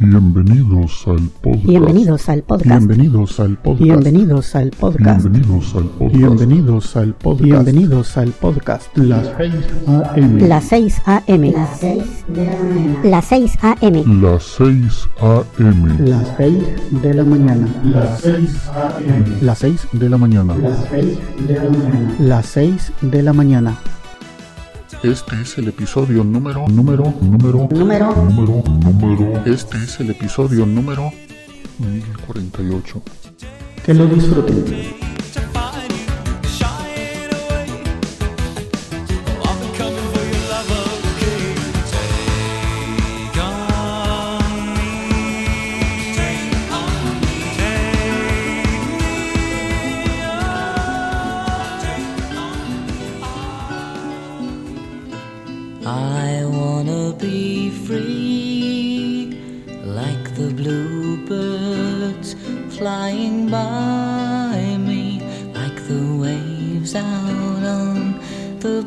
Bienvenidos al podcast. Bienvenidos al podcast. Bienvenidos al podcast. Bienvenidos al podcast. Bienvenidos al podcast. Bienvenidos al podcast. Bienvenidos al podcast. Las 6 AM. Las 6 AM. Las 6 Las 6 AM. Las 6 de la mañana. Las 6 AM. Las 6 de la mañana. Las 6 de la mañana. Las 6 de la mañana. Este es el episodio número, número, número, Número. número, número. Este es el episodio número 1048. Que lo disfruten.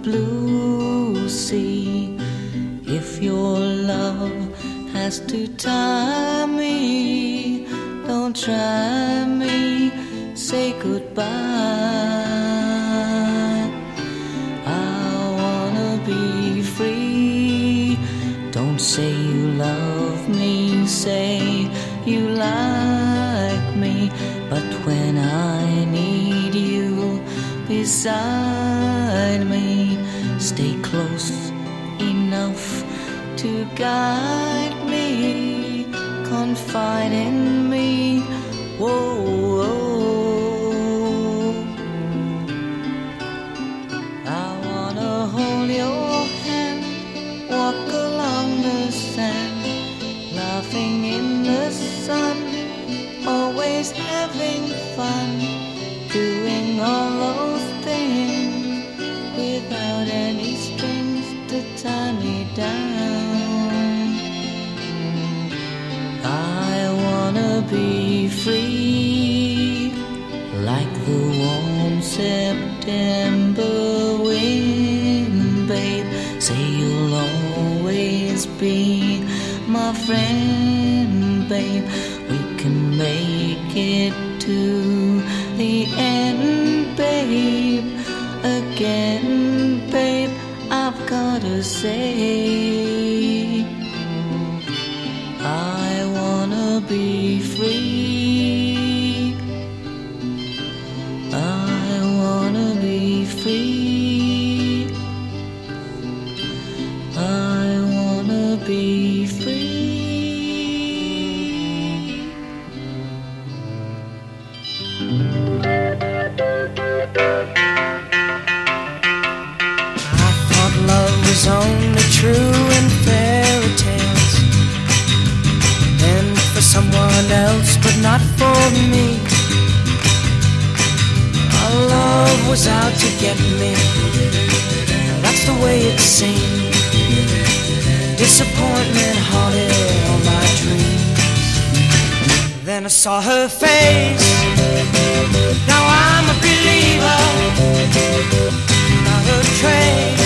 Blue sea. If your love has to tie me, don't try me, say goodbye. I wanna be free. Don't say you love me, say you like me. But when I need you beside me, close enough to guide me, confide in September wind, babe. Say you'll always be my friend, babe. We can make it to the end, babe. Again, babe, I've gotta say. Was out to get me. That's the way it seemed. Disappointment haunted all my dreams. Then I saw her face. Now I'm a believer. Not a trace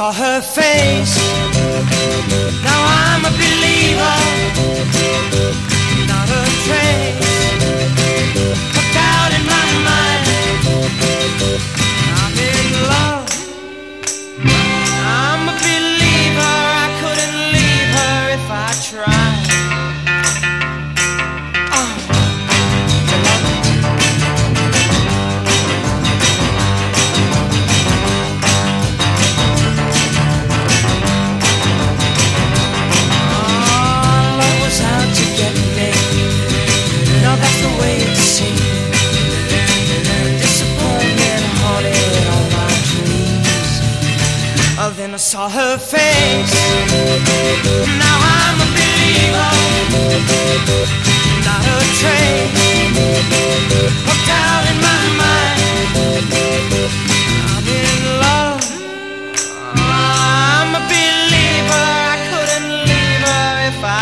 saw her face.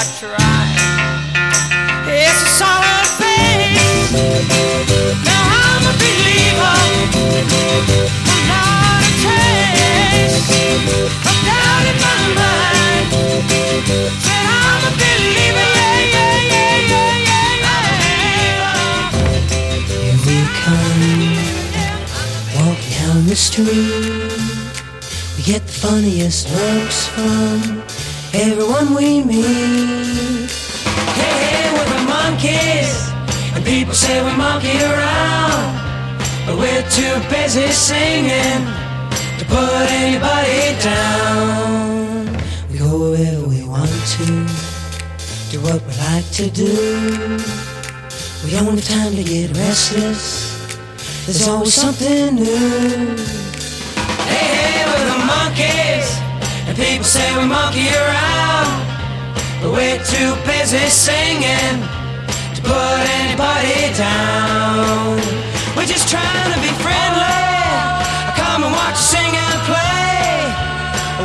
I. It's a solid faith. Now I'm a believer. I'm not a trace in my mind. I'm a believer. Yeah, yeah, yeah, yeah, yeah. Here we come, down the street. We get the funniest looks from everyone we meet. Say we monkey around. But we're too busy singing to put anybody down. We go wherever we want to, do what we like to do. We don't have time to get restless. There's always something new. Hey, hey, we're the Monkees, and people say we monkey around. But we're too busy singing to put anybody down. We're just trying to be friendly. Come and watch us sing and play.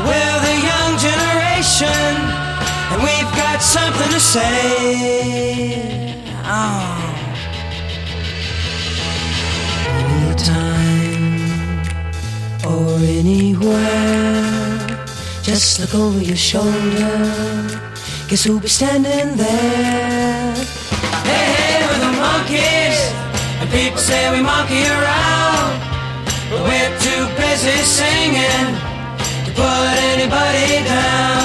We're the young generation, and we've got something to say. Oh. Anytime or anywhere. Just look over your shoulder. Guess who'll be standing there? Say we monkey around. But we're too busy singing to put anybody down.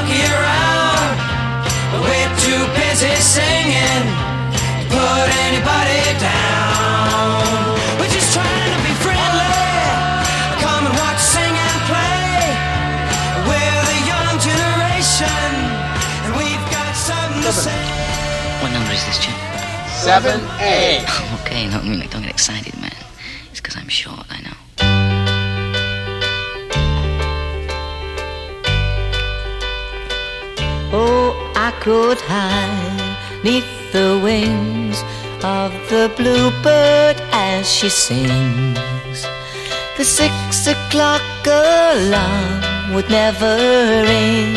Monkey around. But we're too busy singing to put anybody down. We're just trying to be friendly. Come and watch us sing and play. We're the young generation, and we've got something to say. What number is this, Jim? 7A. Okay, no, I mean, like, don't get excited, man. It's because I'm short, I know. Oh, I could hide neath the wings of the bluebird as she sings. The six o'clock alarm would never ring,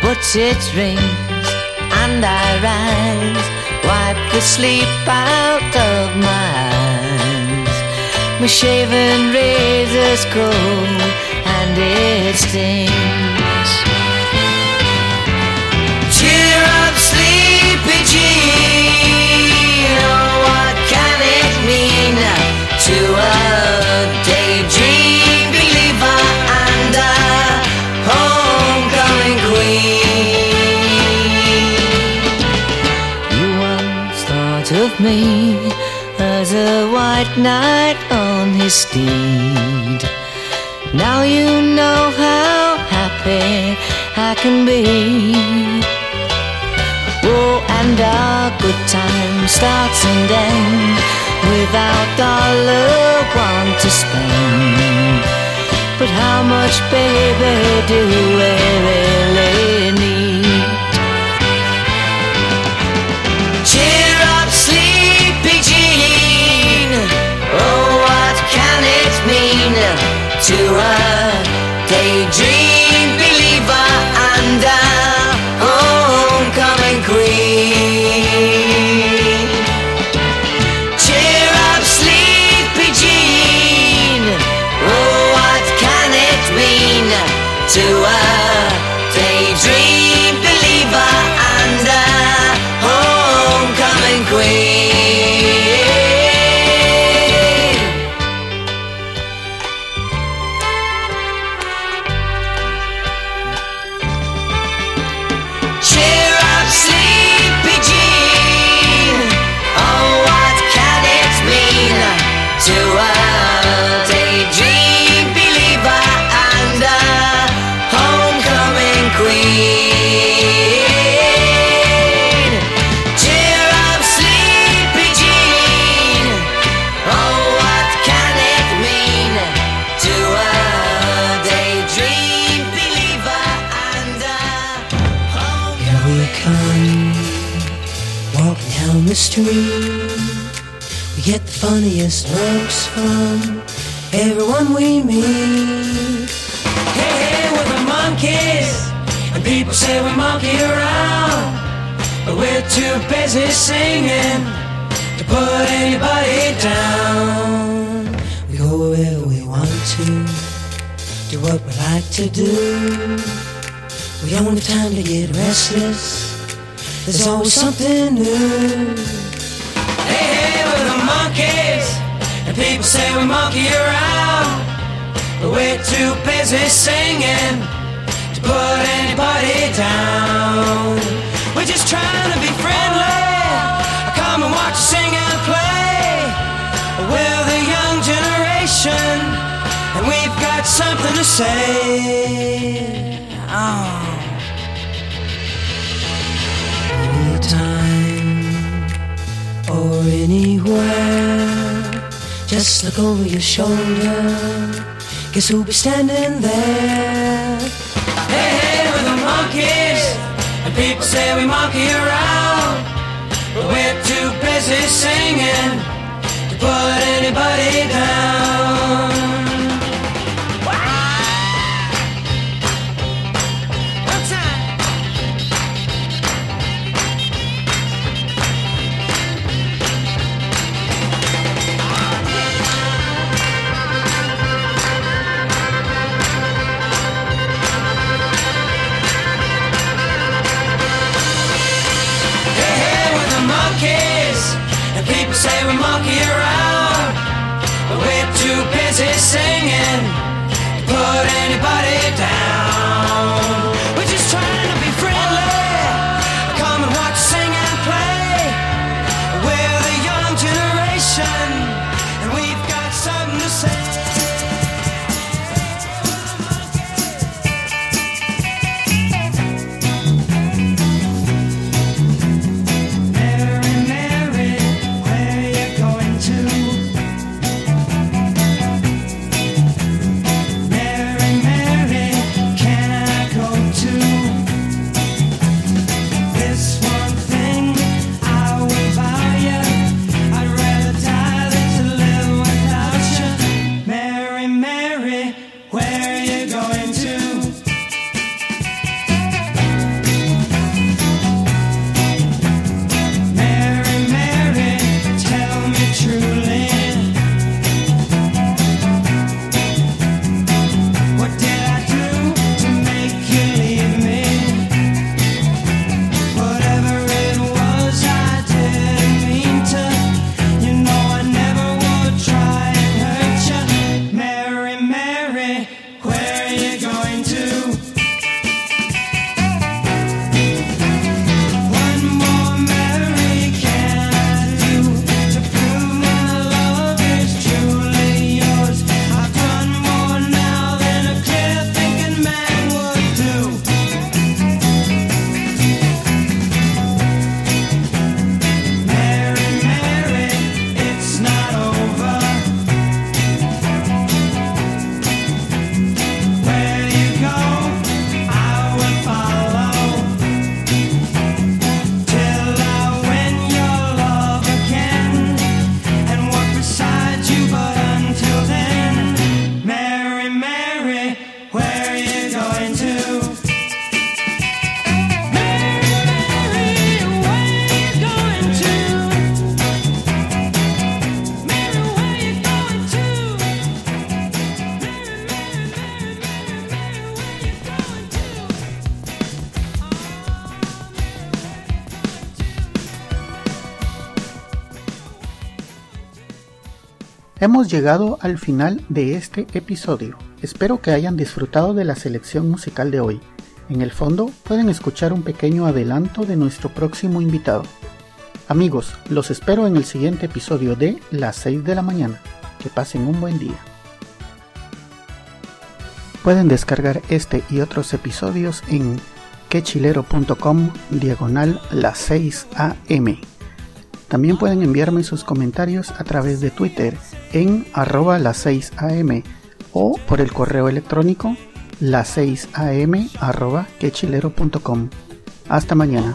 but it rings and I rise, wipe the sleep out of my eyes. My shaven razor's cold and it stings. Of me as a white knight on his steed. Now you know how happy I can be. Oh, and our good time starts and ends without dollar one to spend. But how much, baby, do we really need? Too busy singing to put anybody down. We go wherever we want to, do what we like to do. We don't have time to get restless. There's always something new. Hey, hey, we're the monkeys, and people say we monkey around. But we're too busy singing to put anybody down. We're just trying to be friendly. Come and watch us sing and play. We're the young generation, and we've got something to say. Oh. Anytime or anywhere, just look over your shoulder. Guess who'll be standing there? Hey, hey, we're the Monkees, and people say we monkey around. But we're too busy singing to put anybody down. Say we monkey around. But we're too busy singing to put anybody down. Hemos llegado al final de este episodio. Espero que hayan disfrutado de la selección musical de hoy. En el fondo pueden escuchar un pequeño adelanto de nuestro próximo invitado. Amigos, los espero en el siguiente episodio de Las 6 de la mañana. Que pasen un buen día. Pueden descargar este y otros episodios en quechilero.com diagonal las 6 am. También pueden enviarme sus comentarios a través de Twitter en arroba las 6 am o por el correo electrónico las 6 am arroba quechilero.com. Hasta mañana.